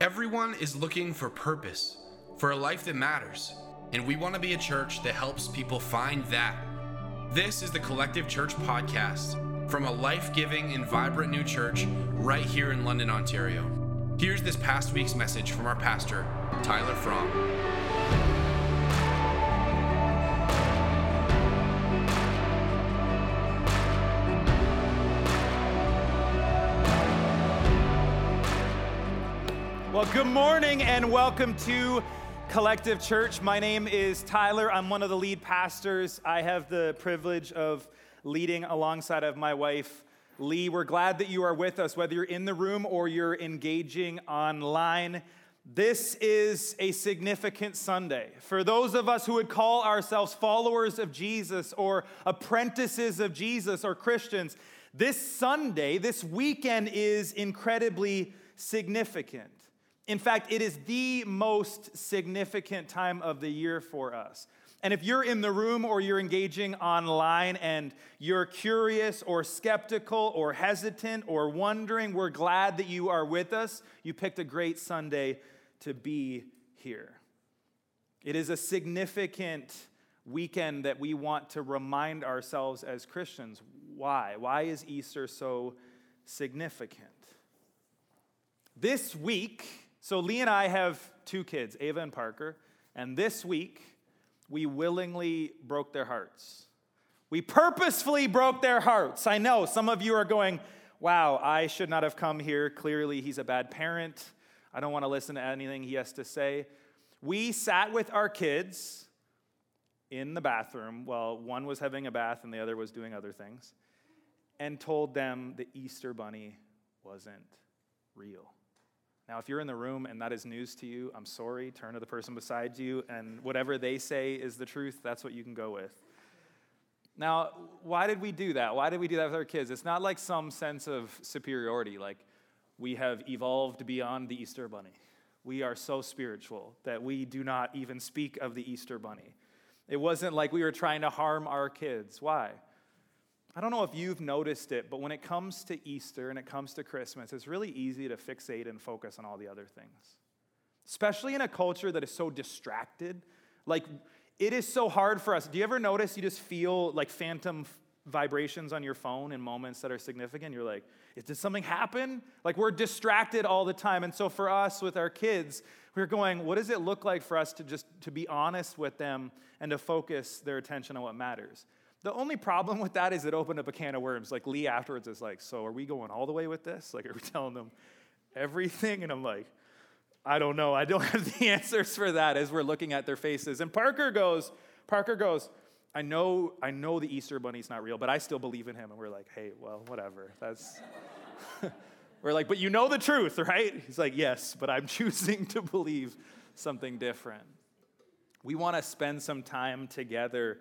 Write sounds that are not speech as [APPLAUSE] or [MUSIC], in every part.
Everyone is looking for purpose, for a life that matters, and we want to be a church that helps people find that. This is the Collective Church Podcast from a life giving and vibrant new church right here in London, Ontario. Here's this past week's message from our pastor, Tyler Fromm. Well, good morning and welcome to Collective Church. My name is Tyler. I'm one of the lead pastors. I have the privilege of leading alongside of my wife, Lee. We're glad that you are with us, whether you're in the room or you're engaging online. This is a significant Sunday. For those of us who would call ourselves followers of Jesus or apprentices of Jesus or Christians, this Sunday, this weekend is incredibly significant. In fact, it is the most significant time of the year for us. And if you're in the room or you're engaging online and you're curious or skeptical or hesitant or wondering, we're glad that you are with us. You picked a great Sunday to be here. It is a significant weekend that we want to remind ourselves as Christians. Why? Why is Easter so significant? This week, so Lee and I have two kids, Ava and Parker, and this week, we willingly broke their hearts. We purposefully broke their hearts. I know some of you are going, wow, I should not have come here. Clearly, he's a bad parent. I don't want to listen to anything he has to say. We sat with our kids in the bathroom while one was having a bath and the other was doing other things and told them the Easter bunny wasn't real. Now, if you're in the room and that is news to you, I'm sorry. Turn to the person beside you, and whatever they say is the truth, that's what you can go with. Now, why did we do that? Why did we do that with our kids? It's not like some sense of superiority, like we have evolved beyond the Easter bunny. We are so spiritual that we do not even speak of the Easter bunny. It wasn't like we were trying to harm our kids. Why? I don't know if you've noticed it, but when it comes to Easter and it comes to Christmas, it's really easy to fixate and focus on all the other things. Especially in a culture that is so distracted. Like, it is so hard for us. Do you ever notice you just feel like phantom vibrations on your phone in moments that are significant? You're like, did something happen? Like, we're distracted all the time. And so, for us with our kids, we're going, what does it look like for us to just to be honest with them and to focus their attention on what matters? The only problem with that is it opened up a can of worms. Like Lee afterwards is like, so are we going all the way with this? Like, [LAUGHS] are we telling them everything? And I'm like, I don't know. I don't [LAUGHS] have the answers for that as we're looking at their faces. And Parker goes, Parker goes, I know, I know the Easter bunny's not real, but I still believe in him. And we're like, hey, well, whatever. That's [LAUGHS] we're like, but you know the truth, right? He's like, yes, but I'm choosing to believe something different. We want to spend some time together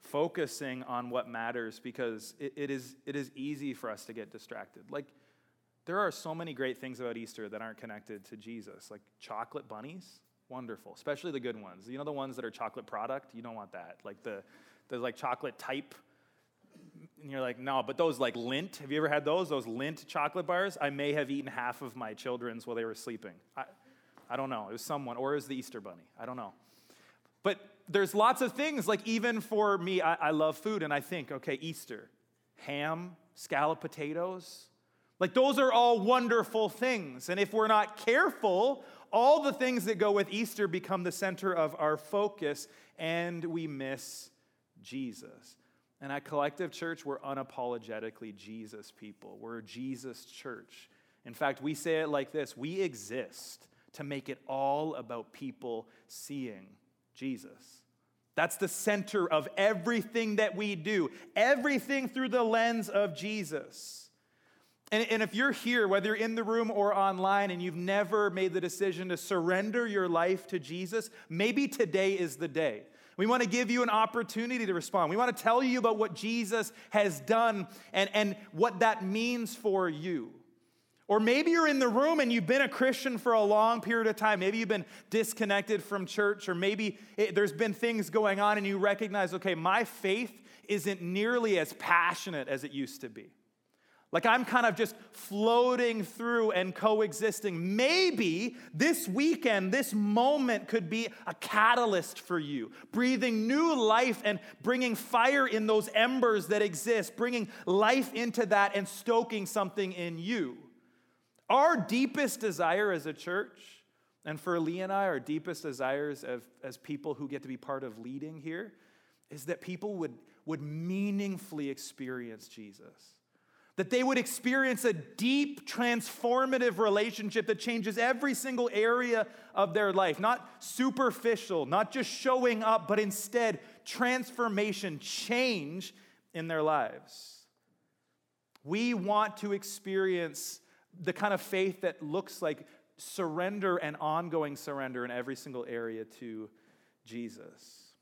focusing on what matters because it, it, is, it is easy for us to get distracted. Like, there are so many great things about Easter that aren't connected to Jesus, like chocolate bunnies, wonderful, especially the good ones. You know the ones that are chocolate product? You don't want that. Like the, the like chocolate type. And you're like, no, but those like Lindt, have you ever had those? Those Lindt chocolate bars? I may have eaten half of my children's while they were sleeping. I, I don't know. It was someone, or it was the Easter bunny. I don't know. But there's lots of things, like even for me, I, I love food, and I think, okay, Easter, ham, scallop potatoes, like those are all wonderful things. And if we're not careful, all the things that go with Easter become the center of our focus, and we miss Jesus. And at Collective Church, we're unapologetically Jesus people. We're a Jesus church. In fact, we say it like this we exist to make it all about people seeing Jesus. That's the center of everything that we do, everything through the lens of Jesus. And, and, if you're here, whether you're in the room or online, and you've never made the decision to surrender your life to Jesus, maybe today is the day. We want to give you an opportunity to respond. We want to tell you about what Jesus has done and, and what that means for you. Or maybe you're in the room and you've been a Christian for a long period of time. Maybe you've been disconnected from church, or maybe it, there's been things going on and you recognize, okay, my faith isn't nearly as passionate as it used to be. Like I'm kind of just floating through and coexisting. Maybe this weekend, this moment could be a catalyst for you, breathing new life and bringing fire in those embers that exist, bringing life into that and stoking something in you. Our deepest desire as a church, and for Lee and I, our deepest desires as, as people who get to be part of leading here, is that people would, would meaningfully experience Jesus that they would experience a deep, transformative relationship that changes every single area of their life. Not superficial, not just showing up, but instead transformation, change in their lives. We want to experience the kind of faith that looks like surrender and ongoing surrender in every single area to Jesus.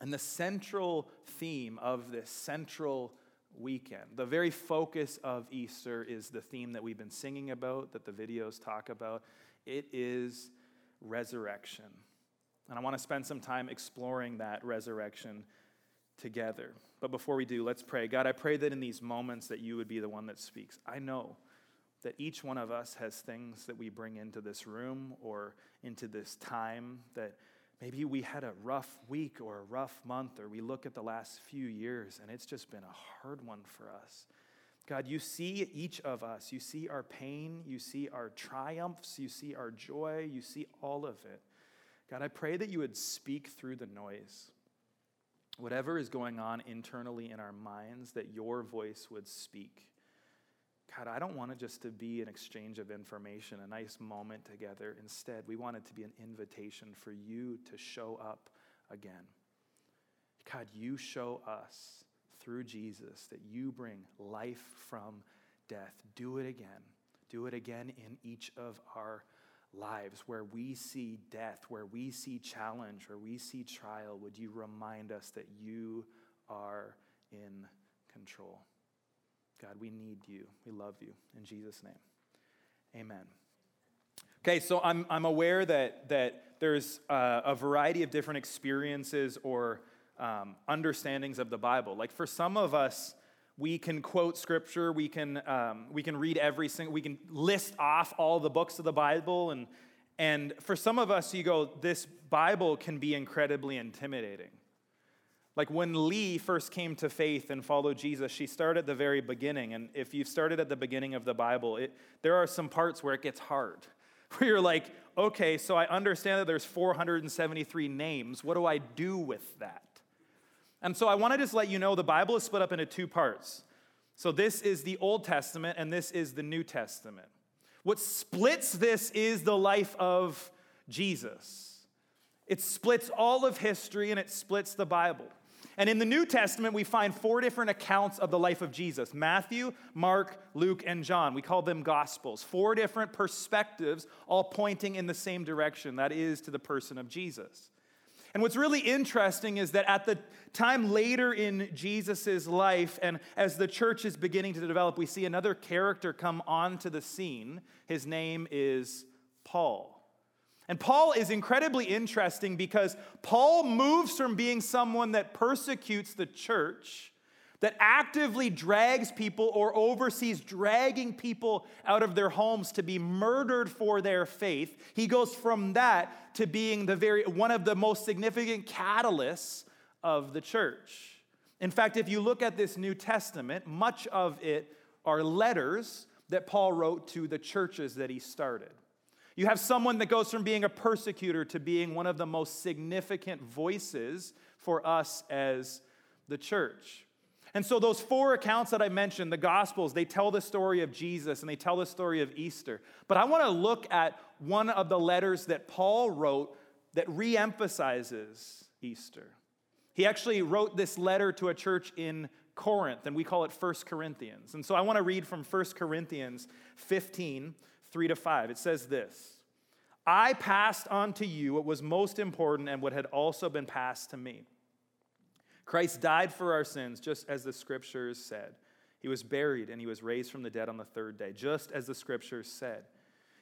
And the central theme of this central weekend. The very focus of Easter is the theme that we've been singing about, that the videos talk about. It is resurrection. And I want to spend some time exploring that resurrection together. But before we do, let's pray. God, I pray that in these moments that you would be the one that speaks. I know that each one of us has things that we bring into this room or into this time that Maybe we had a rough week or a rough month, or we look at the last few years and it's just been a hard one for us. God, you see each of us. You see our pain. You see our triumphs. You see our joy. You see all of it. God, I pray that you would speak through the noise. Whatever is going on internally in our minds, that your voice would speak. God, I don't want it just to be an exchange of information, a nice moment together. Instead, we want it to be an invitation for you to show up again. God, you show us through Jesus that you bring life from death. Do it again. Do it again in each of our lives where we see death, where we see challenge, where we see trial. Would you remind us that you are in control? God, we need you. We love you. In Jesus' name, amen. Okay, so I'm, I'm aware that, that there's uh, a variety of different experiences or um, understandings of the Bible. Like for some of us, we can quote scripture, we can, um, we can read every single, we can list off all the books of the Bible. And, and for some of us, you go, this Bible can be incredibly intimidating. Like when Lee first came to faith and followed Jesus, she started at the very beginning. And if you've started at the beginning of the Bible, it, there are some parts where it gets hard, [LAUGHS] where you're like, okay, so I understand that there's 473 names. What do I do with that? And so I want to just let you know the Bible is split up into two parts. So this is the Old Testament and this is the New Testament. What splits this is the life of Jesus. It splits all of history and it splits the Bible. And in the New Testament, we find four different accounts of the life of Jesus Matthew, Mark, Luke, and John. We call them Gospels. Four different perspectives, all pointing in the same direction that is, to the person of Jesus. And what's really interesting is that at the time later in Jesus' life, and as the church is beginning to develop, we see another character come onto the scene. His name is Paul. And Paul is incredibly interesting because Paul moves from being someone that persecutes the church, that actively drags people or oversees dragging people out of their homes to be murdered for their faith. He goes from that to being the very one of the most significant catalysts of the church. In fact, if you look at this New Testament, much of it are letters that Paul wrote to the churches that he started. You have someone that goes from being a persecutor to being one of the most significant voices for us as the church. And so, those four accounts that I mentioned, the Gospels, they tell the story of Jesus and they tell the story of Easter. But I want to look at one of the letters that Paul wrote that re emphasizes Easter. He actually wrote this letter to a church in Corinth, and we call it First Corinthians. And so, I want to read from First Corinthians 15 3 to 5. It says this I passed on to you what was most important and what had also been passed to me. Christ died for our sins, just as the scriptures said. He was buried and he was raised from the dead on the third day, just as the scriptures said.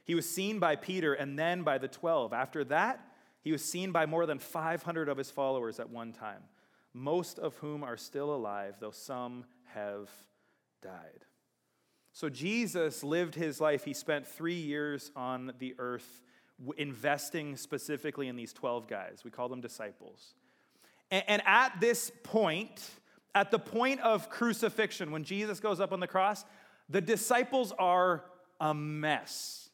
He was seen by Peter and then by the 12. After that, he was seen by more than 500 of his followers at one time, most of whom are still alive, though some have died. So Jesus lived his life. He spent three years on the earth investing specifically in these 12 guys. We call them disciples. And, at this point, at the point of crucifixion, when Jesus goes up on the cross, the disciples are a mess.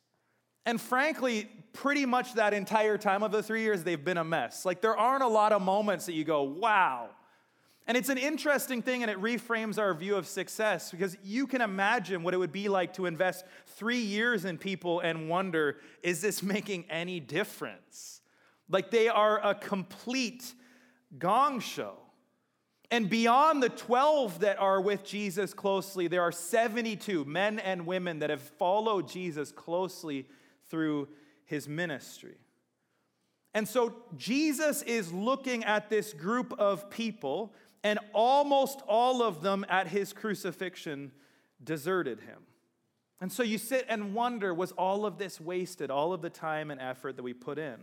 And frankly, pretty much that entire time of the three years, they've been a mess. Like, there aren't a lot of moments that you go, wow, and it's an interesting thing, and it reframes our view of success because you can imagine what it would be like to invest three years in people and wonder, is this making any difference? Like they are a complete gong show. And beyond the 12 that are with Jesus closely, there are 72 men and women that have followed Jesus closely through his ministry. And so Jesus is looking at this group of people and almost all of them at his crucifixion deserted him. And so you sit and wonder was all of this wasted, all of the time and effort that we put in?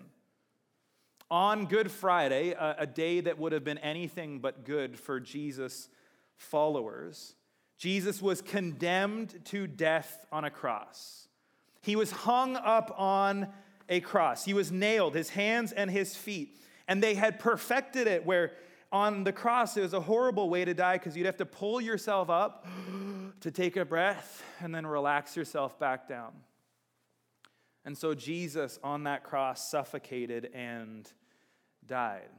On Good Friday, a, a day that would have been anything but good for Jesus' followers, Jesus was condemned to death on a cross. He was hung up on a cross. He was nailed, his hands and his feet. And they had perfected it where on the cross, it was a horrible way to die because you'd have to pull yourself up [GASPS] to take a breath and then relax yourself back down. And so Jesus on that cross suffocated and died.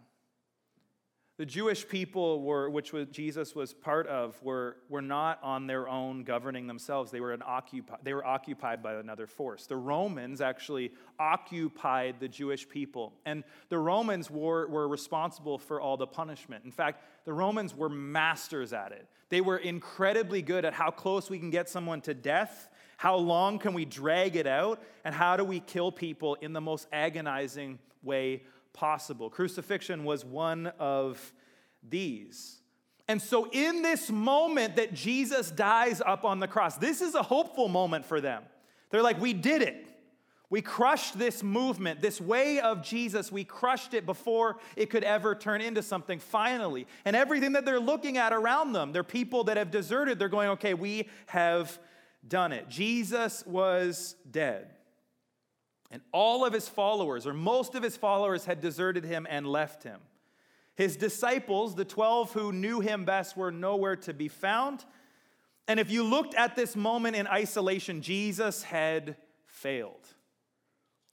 The Jewish people, were, which was, Jesus was part of, were, were not on their own governing themselves. They were, an occupi- they were occupied by another force. The Romans actually occupied the Jewish people, and the Romans were, were responsible for all the punishment. In fact, the Romans were masters at it. They were incredibly good at how close we can get someone to death, how long can we drag it out, and how do we kill people in the most agonizing way possible. Crucifixion was one of these. And so, in this moment that Jesus dies up on the cross, this is a hopeful moment for them. They're like, We did it. We crushed this movement, this way of Jesus. We crushed it before it could ever turn into something finally. And everything that they're looking at around them, they're people that have deserted. They're going, okay, we have done it. Jesus was dead. And all of his followers, or most of his followers, had deserted him and left him. His disciples, the 12 who knew him best, were nowhere to be found. And if you looked at this moment in isolation, Jesus had failed.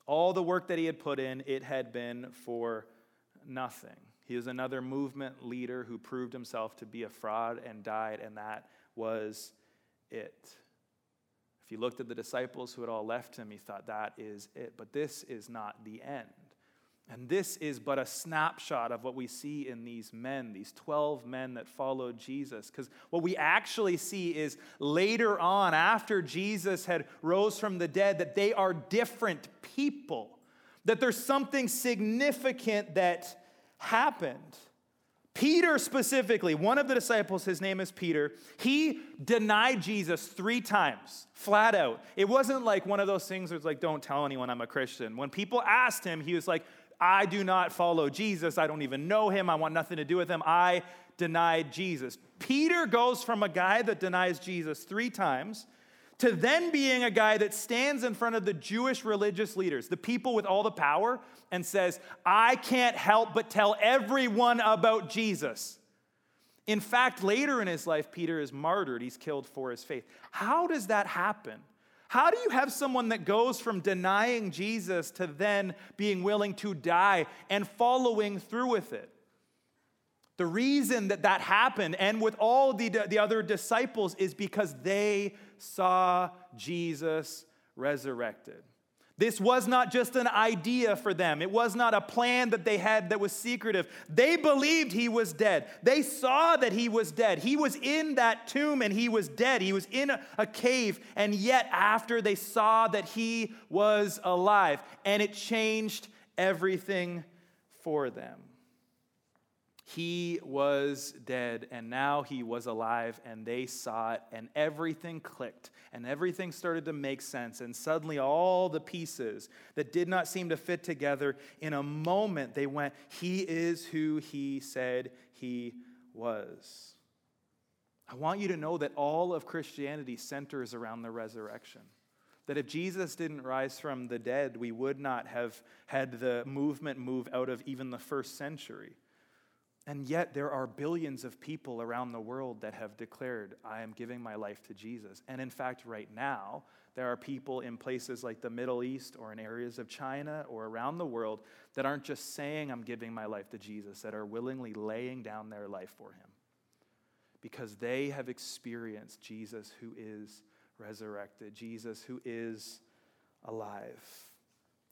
All the work that he had put in, it had been for nothing. He was another movement leader who proved himself to be a fraud and died, and that was it. He looked at the disciples who had all left him, he thought, that is it. But this is not the end. And this is but a snapshot of what we see in these men, these 12 men that followed Jesus. Because what we actually see is later on, after Jesus had rose from the dead, that they are different people, that there's something significant that happened. Peter, specifically, one of the disciples, his name is Peter, he denied Jesus three times, flat out. It wasn't like one of those things where it's like, don't tell anyone I'm a Christian. When people asked him, he was like, I do not follow Jesus. I don't even know him. I want nothing to do with him. I denied Jesus. Peter goes from a guy that denies Jesus three times to then being a guy that stands in front of the Jewish religious leaders, the people with all the power, and says, I can't help but tell everyone about Jesus. In fact, later in his life, Peter is martyred. He's killed for his faith. How does that happen? How do you have someone that goes from denying Jesus to then being willing to die and following through with it? The reason that that happened, and with all the, the other disciples, is because they saw Jesus resurrected. This was not just an idea for them. It was not a plan that they had that was secretive. They believed he was dead. They saw that he was dead. He was in that tomb and he was dead. He was in a cave. And yet, after they saw that he was alive, and it changed everything for them. He was dead and now he was alive, and they saw it, and everything clicked, and everything started to make sense. And suddenly, all the pieces that did not seem to fit together, in a moment, they went, He is who he said he was. I want you to know that all of Christianity centers around the resurrection. That if Jesus didn't rise from the dead, we would not have had the movement move out of even the first century. And yet, there are billions of people around the world that have declared, I am giving my life to Jesus. And in fact, right now, there are people in places like the Middle East or in areas of China or around the world that aren't just saying, I'm giving my life to Jesus, that are willingly laying down their life for him because they have experienced Jesus who is resurrected, Jesus who is alive.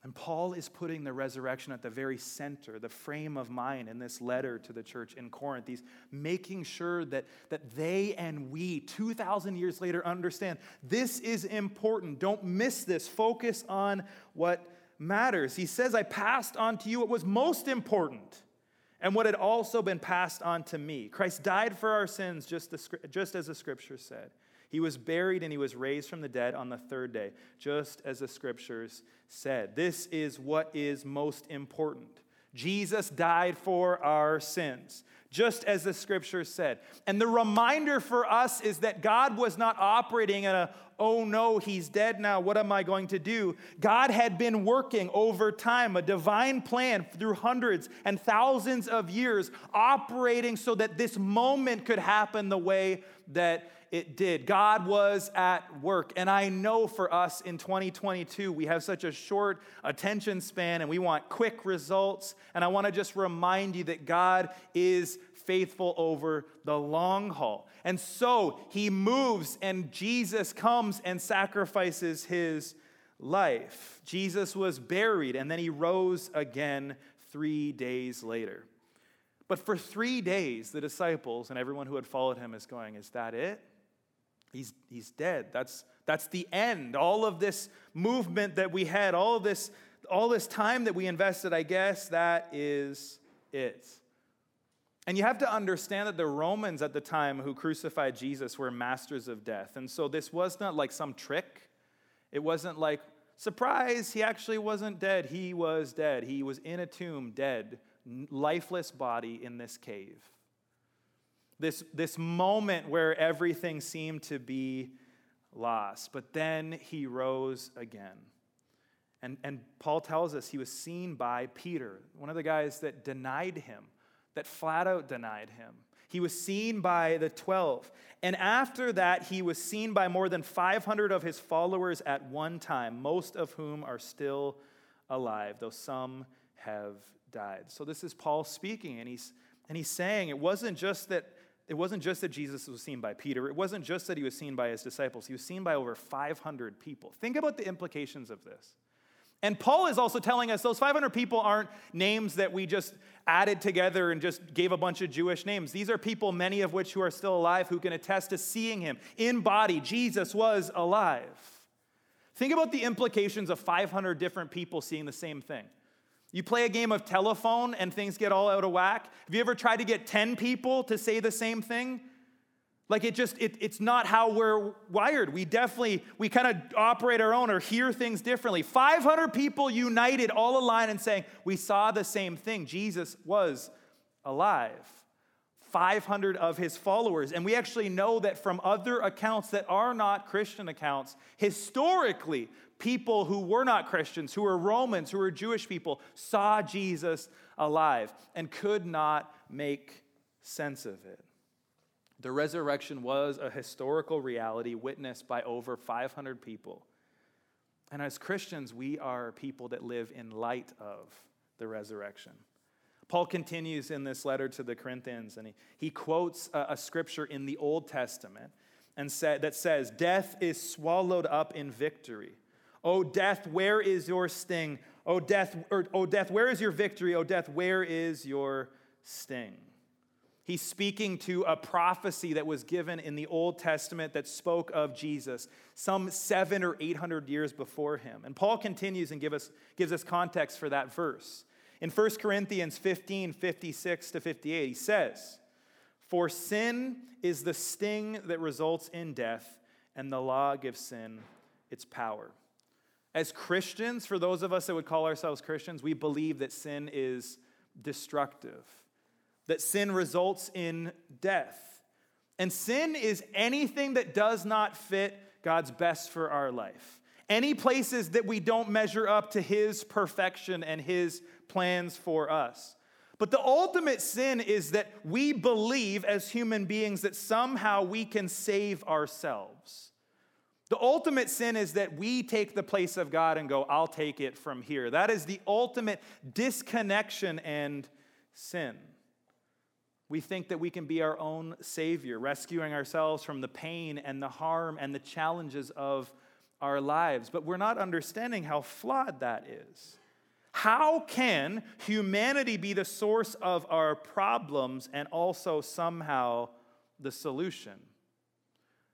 And Paul is putting the resurrection at the very center, the frame of mind in this letter to the church in Corinth. He's making sure that, that they and we, 2,000 years later, understand this is important. Don't miss this. Focus on what matters. He says, I passed on to you what was most important and what had also been passed on to me. Christ died for our sins, just, the, just as the scripture said. He was buried and he was raised from the dead on the third day, just as the scriptures said. This is what is most important. Jesus died for our sins, just as the scripture said. And the reminder for us is that God was not operating in a, oh no, he's dead now, what am I going to do? God had been working over time, a divine plan through hundreds and thousands of years, operating so that this moment could happen the way that it did. God was at work. And I know for us in 2022, we have such a short attention span and we want quick results. And I want to just remind you that God is faithful over the long haul. And so he moves, and Jesus comes and sacrifices his life. Jesus was buried, and then he rose again three days later. But for three days, the disciples and everyone who had followed him is going, Is that it? He's, he's dead. That's, that's the end. All of this movement that we had, all this, all this time that we invested, I guess that is it. And you have to understand that the Romans at the time who crucified Jesus were masters of death. And so this was not like some trick. It wasn't like, surprise, he actually wasn't dead. He was dead. He was in a tomb, dead, lifeless body in this cave. This, this moment where everything seemed to be lost. But then he rose again. And, and Paul tells us he was seen by Peter, one of the guys that denied him, that flat out denied him. He was seen by the 12. And after that, he was seen by more than 500 of his followers at one time, most of whom are still alive, though some have died. So this is Paul speaking, and he's, and he's saying it wasn't just that it wasn't just that Jesus was seen by Peter. It wasn't just that he was seen by his disciples. He was seen by over 500 people. Think about the implications of this. And Paul is also telling us those 500 people aren't names that we just added together and just gave a bunch of Jewish names. These are people, many of which who are still alive, who can attest to seeing him in body. Jesus was alive. Think about the implications of 500 different people seeing the same thing. You play a game of telephone and things get all out of whack. Have you ever tried to get 10 people to say the same thing? Like it just, it, it's not how we're wired. We definitely, we kind of operate our own or hear things differently. 500 people united, all aligned and saying, we saw the same thing. Jesus was alive. 500 of his followers. And we actually know that from other accounts that are not Christian accounts, historically, people who were not Christians, who were Romans, who were Jewish people, saw Jesus alive and could not make sense of it. The resurrection was a historical reality witnessed by over 500 people. And as Christians, we are people that live in light of the resurrection. Paul continues in this letter to the Corinthians, and he, he quotes a, a scripture in the Old Testament and sa- that says, Death is swallowed up in victory. O death, where is your sting? O death, or, o death, where is your victory? O death, where is your sting? He's speaking to a prophecy that was given in the Old Testament that spoke of Jesus some seven or eight hundred years before him. And Paul continues and give us, gives us context for that verse. In 1 Corinthians 15 56 to 58, he says, For sin is the sting that results in death, and the law gives sin its power. As Christians, for those of us that would call ourselves Christians, we believe that sin is destructive, that sin results in death. And sin is anything that does not fit God's best for our life. Any places that we don't measure up to His perfection and His plans for us. But the ultimate sin is that we believe as human beings that somehow we can save ourselves. The ultimate sin is that we take the place of God and go, I'll take it from here. That is the ultimate disconnection and sin. We think that we can be our own Savior, rescuing ourselves from the pain and the harm and the challenges of our lives. But we're not understanding how flawed that is. How can humanity be the source of our problems and also somehow the solution?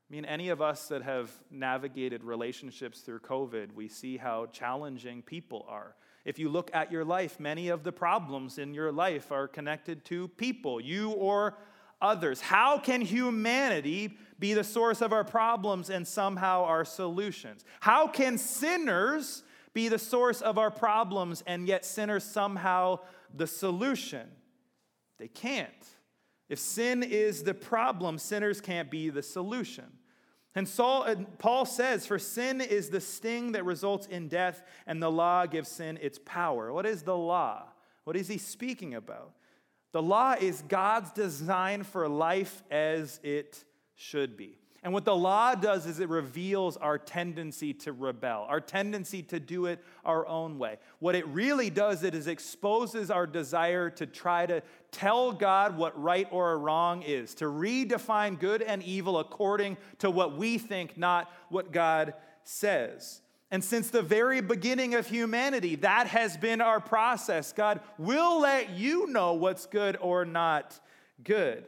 I mean, any of us that have navigated relationships through COVID, we see how challenging people are. If you look at your life, many of the problems in your life are connected to people, you or others. How can humanity be the source of our problems and somehow our solutions? How can sinners be the source of our problems and yet sinners somehow the solution? They can't. If sin is the problem, sinners can't be the solution. And Saul, Paul says, For sin is the sting that results in death, and the law gives sin its power. What is the law? What is he speaking about? The law is God's design for life as it should be. And what the law does is it reveals our tendency to rebel, our tendency to do it our own way. What it really does it is exposes our desire to try to tell God what right or wrong is, to redefine good and evil according to what we think, not what God says. And since the very beginning of humanity, that has been our process. God will let you know what's good or not good.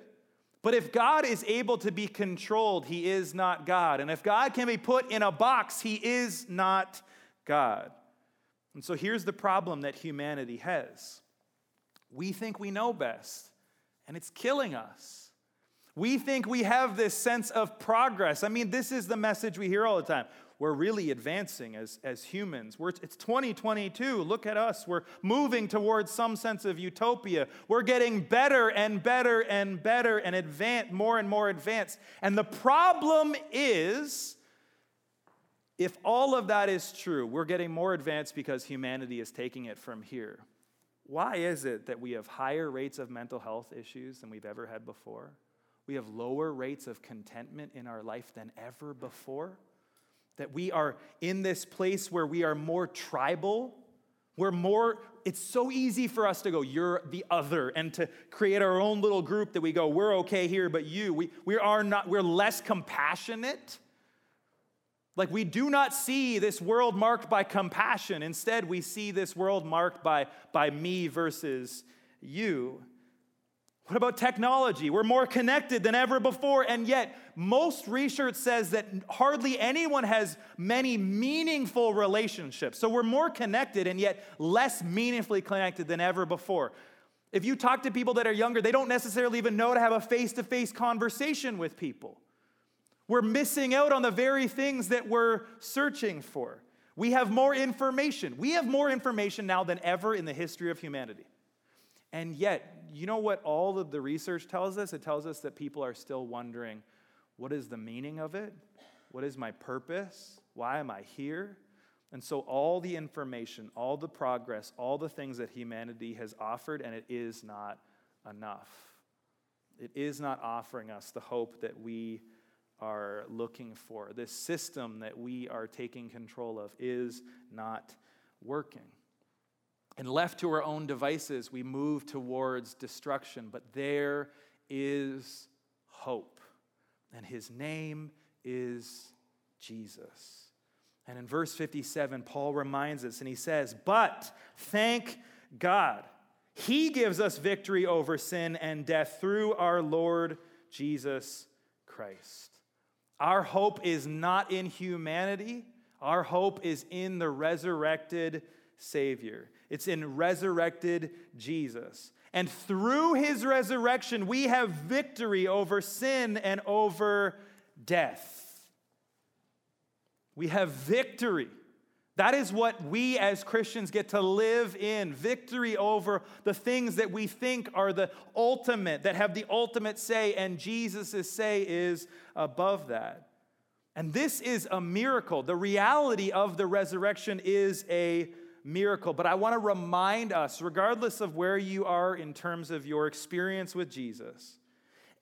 But if God is able to be controlled, he is not God. And if God can be put in a box, he is not God. And so here's the problem that humanity has we think we know best, and it's killing us. We think we have this sense of progress. I mean, this is the message we hear all the time we're really advancing as, as humans. We're, it's 2022. Look at us. We're moving towards some sense of utopia. We're getting better and better and better and advanced, more and more advanced. And the problem is, if all of that is true, we're getting more advanced because humanity is taking it from here. Why is it that we have higher rates of mental health issues than we've ever had before? We have lower rates of contentment in our life than ever before? that we are in this place where we are more tribal. We're more, it's so easy for us to go, you're the other, and to create our own little group that we go, we're okay here, but you, we, we are not, we're less compassionate. Like we do not see this world marked by compassion. Instead, we see this world marked by, by me versus you. What about technology? We're more connected than ever before, and yet most research says that hardly anyone has many meaningful relationships. So we're more connected and yet less meaningfully connected than ever before. If you talk to people that are younger, they don't necessarily even know to have a face to face conversation with people. We're missing out on the very things that we're searching for. We have more information. We have more information now than ever in the history of humanity. And yet, you know what all of the research tells us? It tells us that people are still wondering what is the meaning of it? What is my purpose? Why am I here? And so, all the information, all the progress, all the things that humanity has offered, and it is not enough. It is not offering us the hope that we are looking for. This system that we are taking control of is not working. And left to our own devices, we move towards destruction. But there is hope. And his name is Jesus. And in verse 57, Paul reminds us and he says, But thank God, he gives us victory over sin and death through our Lord Jesus Christ. Our hope is not in humanity, our hope is in the resurrected Savior. It's in resurrected Jesus. And through his resurrection, we have victory over sin and over death. We have victory. That is what we as Christians get to live in victory over the things that we think are the ultimate, that have the ultimate say, and Jesus' say is above that. And this is a miracle. The reality of the resurrection is a miracle. But I want to remind us, regardless of where you are in terms of your experience with Jesus,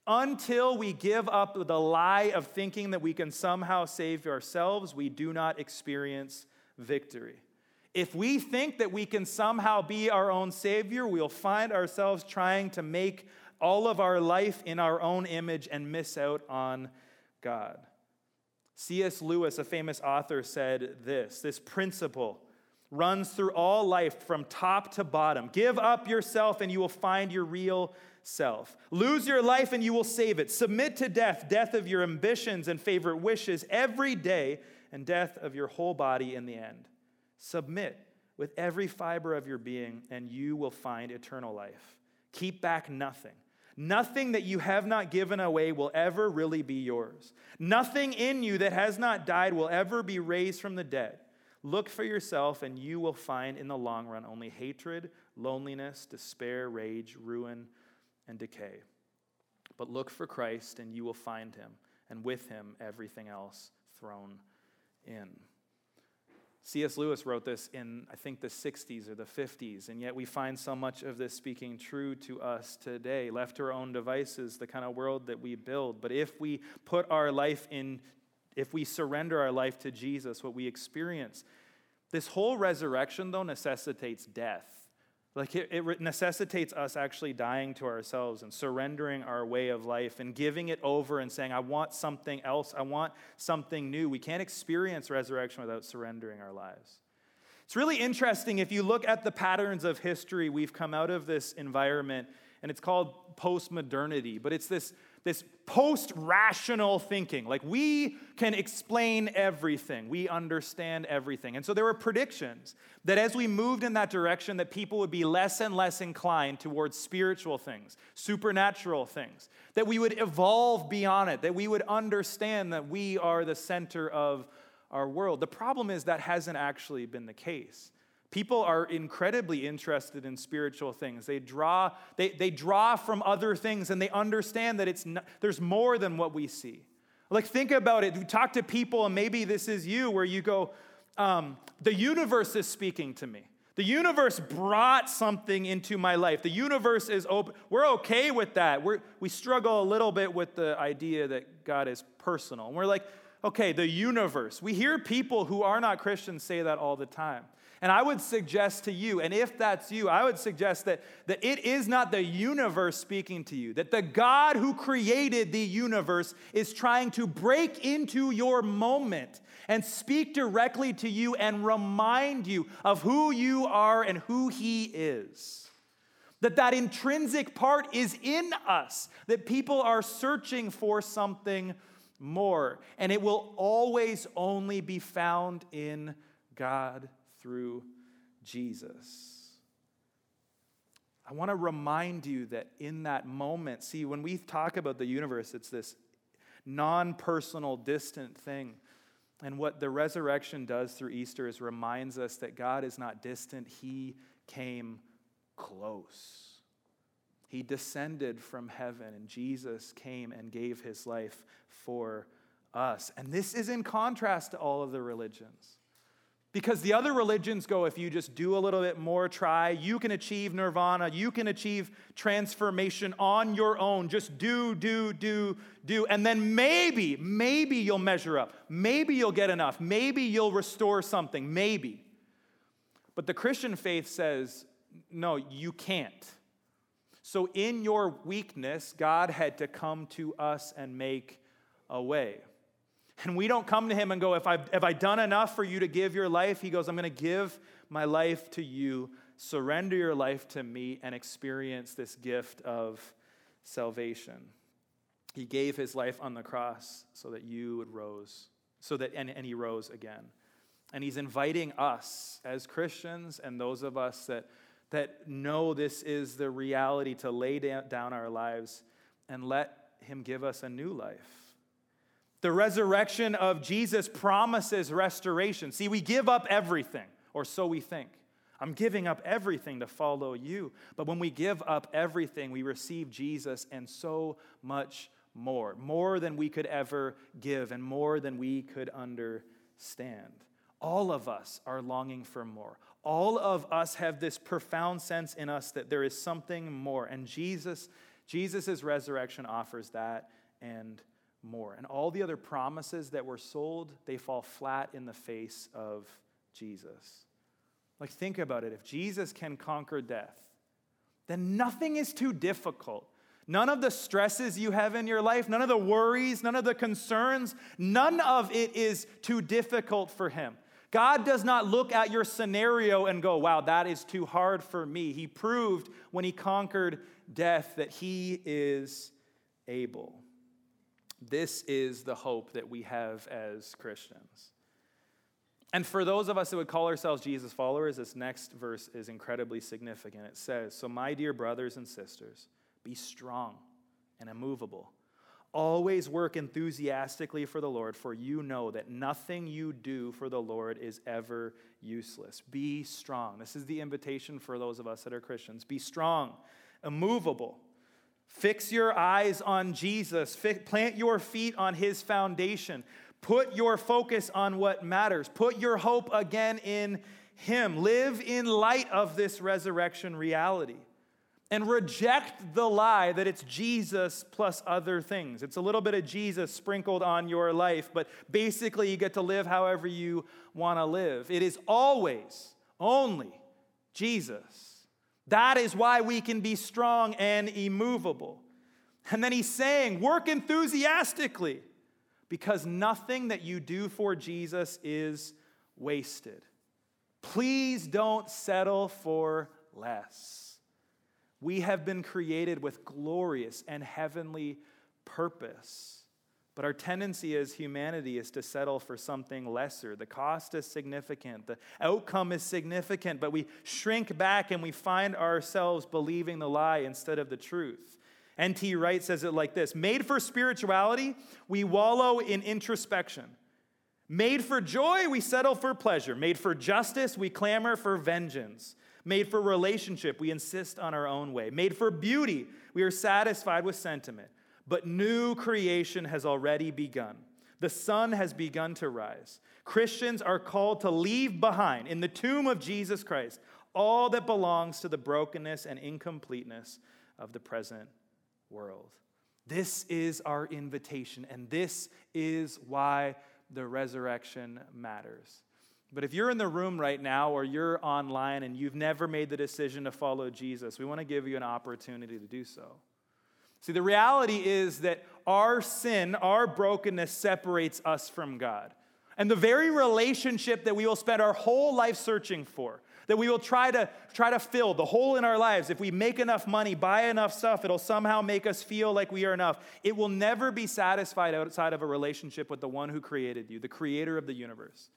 until we give up the lie of thinking that we can somehow save ourselves, we do not experience victory. If we think that we can somehow be our own Savior, we'll find ourselves trying to make all of our life in our own image and miss out on God. C.S. Lewis, a famous author, said this this principle runs through all life from top to bottom. Give up yourself and you will find your real self. Lose your life and you will save it. Submit to death, death of your ambitions and favorite wishes every day, and death of your whole body in the end. Submit with every fiber of your being, and you will find eternal life. Keep back nothing. Nothing that you have not given away will ever really be yours. Nothing in you that has not died will ever be raised from the dead. Look for yourself, and you will find in the long run only hatred, loneliness, despair, rage, ruin, and decay. But look for Christ, and you will find him, and with him everything else thrown in. C.S. Lewis wrote this in, I think, the 60s or the 50s, and yet we find so much of this speaking true to us today. Left to our own devices, the kind of world that we build. But if we put our life in, if we surrender our life to Jesus, what we experience, this whole resurrection, though, necessitates death. Like it, it, necessitates us actually dying to ourselves and surrendering our way of life and giving it over and saying, I want something else. I want something new. We can't experience resurrection without surrendering our lives. It's really interesting if you look at the patterns of history, we've come out of this environment, and it's called postmodernity, but it's this this post rational thinking. Like we can explain everything, we understand everything. And so there were predictions that as we moved in that direction, that people would be less and less inclined towards spiritual things, supernatural things, that we would evolve beyond it, that we would understand that we are the center of our world. The problem is that hasn't actually been the case. People are incredibly interested in spiritual things. They draw, they, they draw from other things and they understand that it's not, there's more than what we see. Like, think about it. You talk to people, and maybe this is you, where you go, um, The universe is speaking to me. The universe brought something into my life. The universe is open. We're okay with that. We're, we struggle a little bit with the idea that God is personal. And we're like, okay, the universe. We hear people who are not Christians say that all the time. And I would suggest to you, and if that's you, I would suggest that, that it is not the universe speaking to you, that the God who created the universe is trying to break into your moment and speak directly to you and remind you of who you are and who He is. That that intrinsic part is in us, that people are searching for something more, and it will always only be found in God through Jesus. I want to remind you that in that moment, see, when we talk about the universe, it's this non personal, distant thing. And what the resurrection does through Easter is reminds us that God is not distant, He came close. He descended from heaven, and Jesus came and gave His life for us. And this is in contrast to all of the religions. Because the other religions go, if you just do a little bit more, try, you can achieve nirvana, you can achieve transformation on your own. Just do, do, do, do. And then maybe, maybe you'll measure up. Maybe you'll get enough. Maybe you'll restore something. Maybe. But the Christian faith says, no, you can't. So in your weakness, God had to come to us and make a way. And we don't come to him and go, if I've, have I done enough for you to give your life? He goes, I'm going to give my life to you. Surrender your life to me and experience this gift of salvation. He gave his life on the cross so that you would rose, so that, and, and he rose again. And he's inviting us as Christians and those of us that, that know this is the reality to lay down our lives and let him give us a new life The resurrection of Jesus promises restoration. See, we give up everything, or so we think. I'm giving up everything to follow you. But when we give up everything, we receive Jesus and so much more, more than we could ever give and more than we could understand. All of us are longing for more. All of us have this profound sense in us that there is something more. And Jesus, Jesus' resurrection offers that and more. And all the other promises that were sold, they fall flat in the face of Jesus. Like, think about it. If Jesus can conquer death, then nothing is too difficult. None of the stresses you have in your life, none of the worries, none of the concerns, none of it is too difficult for him. God does not look at your scenario and go, wow, that is too hard for me. He proved when he conquered death that he is able. This is the hope that we have as Christians. And for those of us that would call ourselves Jesus followers, this next verse is incredibly significant. It says, So, my dear brothers and sisters, be strong and immovable. Always work enthusiastically for the Lord, for you know that nothing you do for the Lord is ever useless. Be strong. This is the invitation for those of us that are Christians. Be strong, immovable. Fix your eyes on Jesus. Plant your feet on his foundation. Put your focus on what matters. Put your hope again in him. Live in light of this resurrection reality and reject the lie that it's Jesus plus other things. It's a little bit of Jesus sprinkled on your life, but basically you get to live however you want to live. It is always only Jesus. That is why we can be strong and immovable. And then he's saying, work enthusiastically because nothing that you do for Jesus is wasted. Please don't settle for less. We have been created with glorious and heavenly purpose. But our tendency as humanity is to settle for something lesser. The cost is significant, the outcome is significant, but we shrink back and we find ourselves believing the lie instead of the truth. N.T. Wright says it like this Made for spirituality, we wallow in introspection. Made for joy, we settle for pleasure. Made for justice, we clamor for vengeance. Made for relationship, we insist on our own way. Made for beauty, we are satisfied with sentiment. But new creation has already begun. The sun has begun to rise. Christians are called to leave behind in the tomb of Jesus Christ all that belongs to the brokenness and incompleteness of the present world. This is our invitation, and this is why the resurrection matters. But if you're in the room right now or you're online and you've never made the decision to follow Jesus, we want to give you an opportunity to do so. See, the reality is that our sin, our brokenness separates us from God. And the very relationship that we will spend our whole life searching for, that we will try to try to fill the hole in our lives if we make enough money buy enough stuff it'll somehow make us feel like we are enough it will never be satisfied outside of a relationship with the one who created you the creator of the universe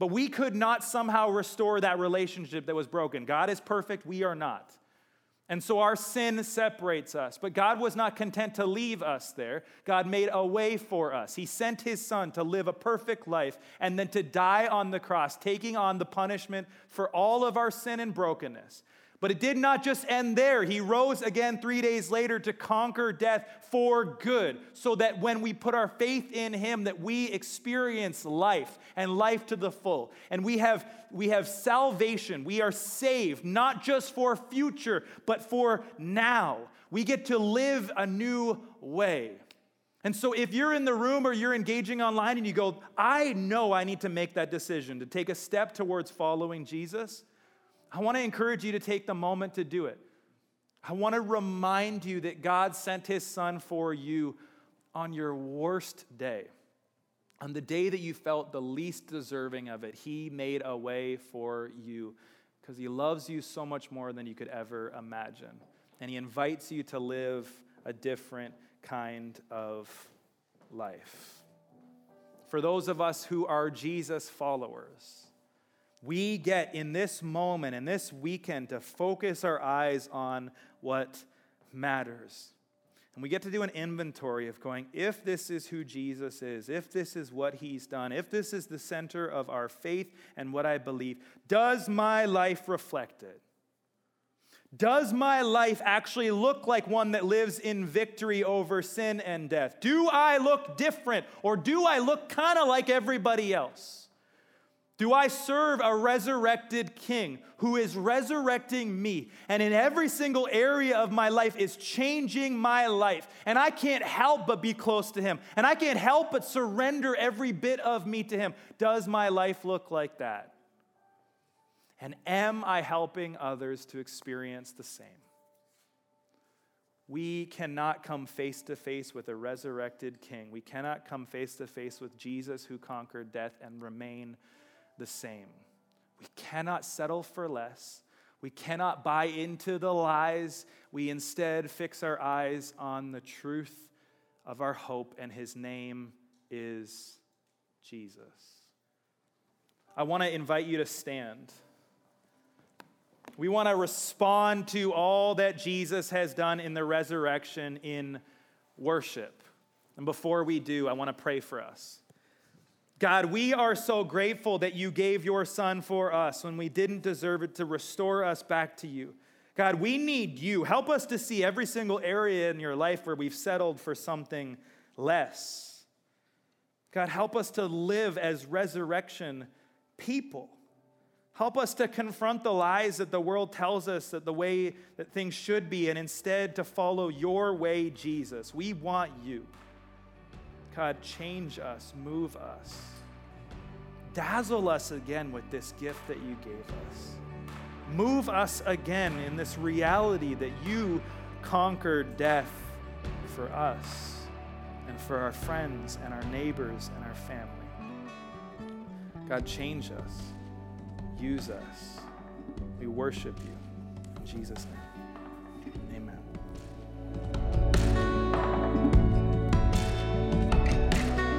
but we could not somehow restore that relationship that was broken. God is perfect, we are not. And so our sin separates us. But God was not content to leave us there. God made a way for us. He sent his son to live a perfect life and then to die on the cross, taking on the punishment for all of our sin and brokenness. But it did not just end there. He rose again three days later to conquer death for good, so that when we put our faith in him, that we experience life and life to the full. And we have, we have salvation. We are saved, not just for future, but for now. We get to live a new way. And so, if you're in the room or you're engaging online and you go, I know I need to make that decision to take a step towards following Jesus, I want to encourage you to take the moment to do it. I want to remind you that God sent his son for you on your worst day. On the day that you felt the least deserving of it, he made a way for you because he loves you so much more than you could ever imagine. And he invites you to live a different kind of life. For those of us who are Jesus followers, we get in this moment, in this weekend, to focus our eyes on what matters. And we get to do an inventory of going, if this is who Jesus is, if this is what he's done, if this is the center of our faith and what I believe, does my life reflect it? Does my life actually look like one that lives in victory over sin and death? Do I look different or do I look kind of like everybody else? Do I serve a resurrected king who is resurrecting me and in every single area of my life is changing my life? And I can't help but be close to him. And I can't help but surrender every bit of me to him. Does my life look like that? And am I helping others to experience the same? We cannot come face to face with a resurrected king. We cannot come face to face with Jesus who conquered death and remain the same. We cannot settle for less. We cannot buy into the lies. We instead fix our eyes on the truth of our hope, and his name is Jesus. I want to invite you to stand. We want to respond to all that Jesus has done in the resurrection in worship. And before we do, I want to pray for us. God, we are so grateful that you gave your son for us when we didn't deserve it to restore us back to you. God, we need you. Help us to see every single area in your life where we've settled for something less. God, help us to live as resurrection people. Help us to confront the lies that the world tells us that the way that things should be and instead to follow your way, Jesus. We want you. God, change us, move us. Dazzle us again with this gift that you gave us. Move us again in this reality that you conquered death for us and for our friends and our neighbors and our family. God, change us. Use us. We worship you. In Jesus' name,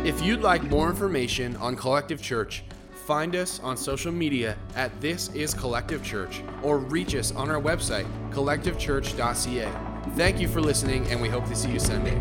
If you'd like more information on Collective Church, find us on social media at This Is Collective Church or reach us on our website, collectivechurch.ca. Thank you for listening, and we hope to see you Sunday.